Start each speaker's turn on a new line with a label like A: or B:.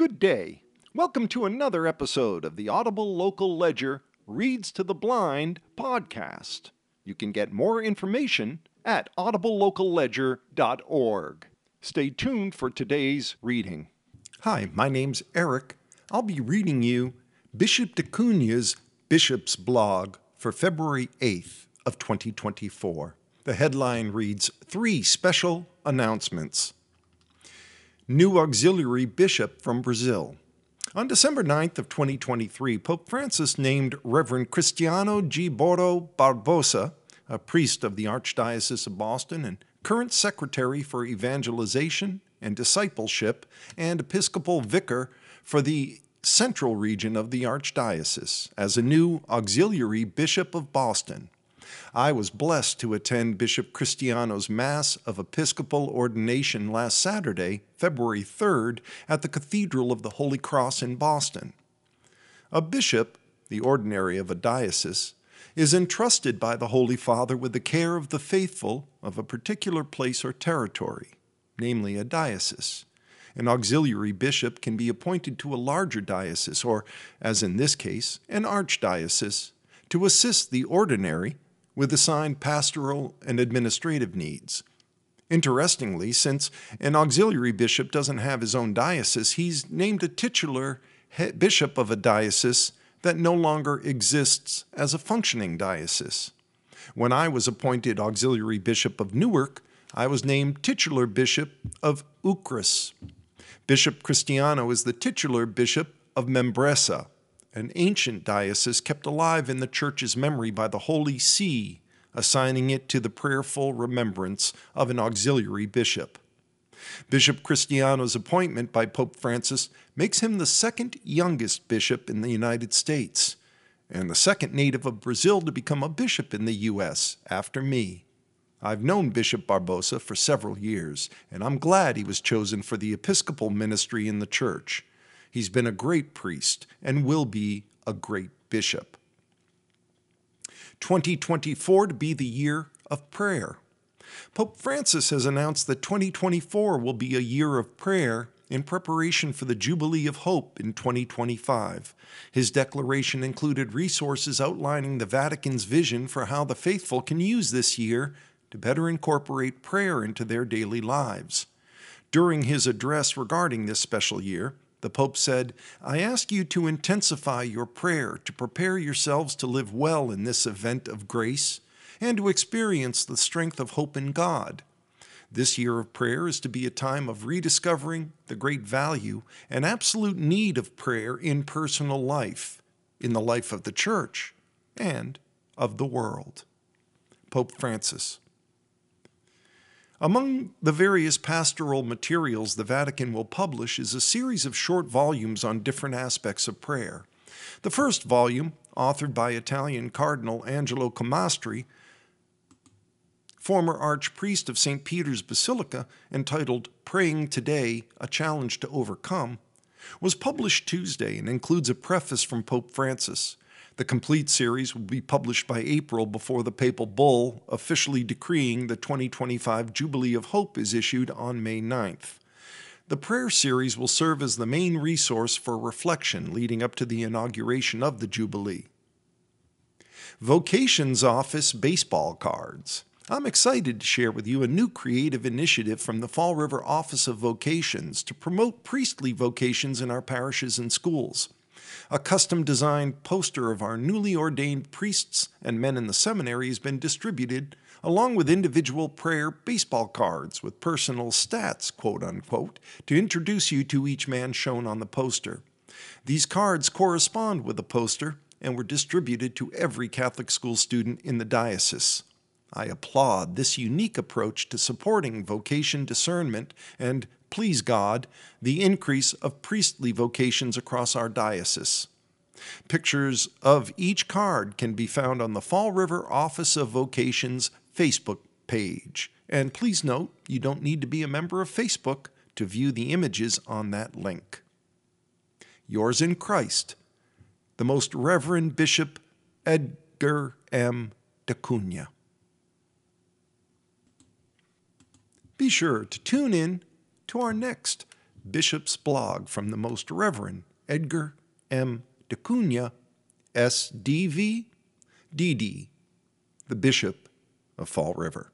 A: Good day. Welcome to another episode of the Audible Local Ledger Reads to the Blind podcast. You can get more information at audiblelocalledger.org. Stay tuned for today's reading. Hi, my name's Eric. I'll be reading you Bishop Da Cunha's Bishop's blog for February 8th of 2024. The headline reads Three Special Announcements. New Auxiliary Bishop from Brazil. On December 9th of 2023, Pope Francis named Reverend Cristiano G. Borro Barbosa, a priest of the Archdiocese of Boston and current Secretary for Evangelization and Discipleship and Episcopal Vicar for the central region of the Archdiocese, as a new Auxiliary Bishop of Boston. I was blessed to attend Bishop Cristiano's Mass of Episcopal Ordination last Saturday, February 3rd, at the Cathedral of the Holy Cross in Boston. A bishop, the ordinary of a diocese, is entrusted by the Holy Father with the care of the faithful of a particular place or territory, namely a diocese. An auxiliary bishop can be appointed to a larger diocese, or, as in this case, an archdiocese, to assist the ordinary with assigned pastoral and administrative needs. Interestingly, since an auxiliary bishop doesn't have his own diocese, he's named a titular bishop of a diocese that no longer exists as a functioning diocese. When I was appointed auxiliary bishop of Newark, I was named titular bishop of Ucres. Bishop Cristiano is the titular bishop of Membressa, an ancient diocese kept alive in the Church's memory by the Holy See, assigning it to the prayerful remembrance of an auxiliary bishop. Bishop Cristiano's appointment by Pope Francis makes him the second youngest bishop in the United States, and the second native of Brazil to become a bishop in the U.S. after me. I've known Bishop Barbosa for several years, and I'm glad he was chosen for the episcopal ministry in the church. He's been a great priest and will be a great bishop. 2024 to be the year of prayer. Pope Francis has announced that 2024 will be a year of prayer in preparation for the Jubilee of Hope in 2025. His declaration included resources outlining the Vatican's vision for how the faithful can use this year to better incorporate prayer into their daily lives. During his address regarding this special year, the Pope said, I ask you to intensify your prayer to prepare yourselves to live well in this event of grace and to experience the strength of hope in God. This year of prayer is to be a time of rediscovering the great value and absolute need of prayer in personal life, in the life of the Church, and of the world. Pope Francis. Among the various pastoral materials the Vatican will publish is a series of short volumes on different aspects of prayer. The first volume, authored by Italian Cardinal Angelo Comastri, former archpriest of St. Peter's Basilica, entitled Praying Today A Challenge to Overcome, was published Tuesday and includes a preface from Pope Francis. The complete series will be published by April before the papal bull officially decreeing the 2025 Jubilee of Hope is issued on May 9th. The prayer series will serve as the main resource for reflection leading up to the inauguration of the Jubilee. Vocations Office Baseball Cards. I'm excited to share with you a new creative initiative from the Fall River Office of Vocations to promote priestly vocations in our parishes and schools. A custom designed poster of our newly ordained priests and men in the seminary has been distributed, along with individual prayer baseball cards with personal stats, quote unquote, to introduce you to each man shown on the poster. These cards correspond with the poster and were distributed to every Catholic school student in the diocese. I applaud this unique approach to supporting vocation discernment and please God, the increase of priestly vocations across our diocese. Pictures of each card can be found on the Fall River Office of Vocations Facebook page. And please note, you don't need to be a member of Facebook to view the images on that link. Yours in Christ, the Most Reverend Bishop Edgar M. Da Cunha. Be sure to tune in to our next Bishop's blog from the Most Reverend Edgar M. Da Cunha, SDV, DD, the Bishop of Fall River.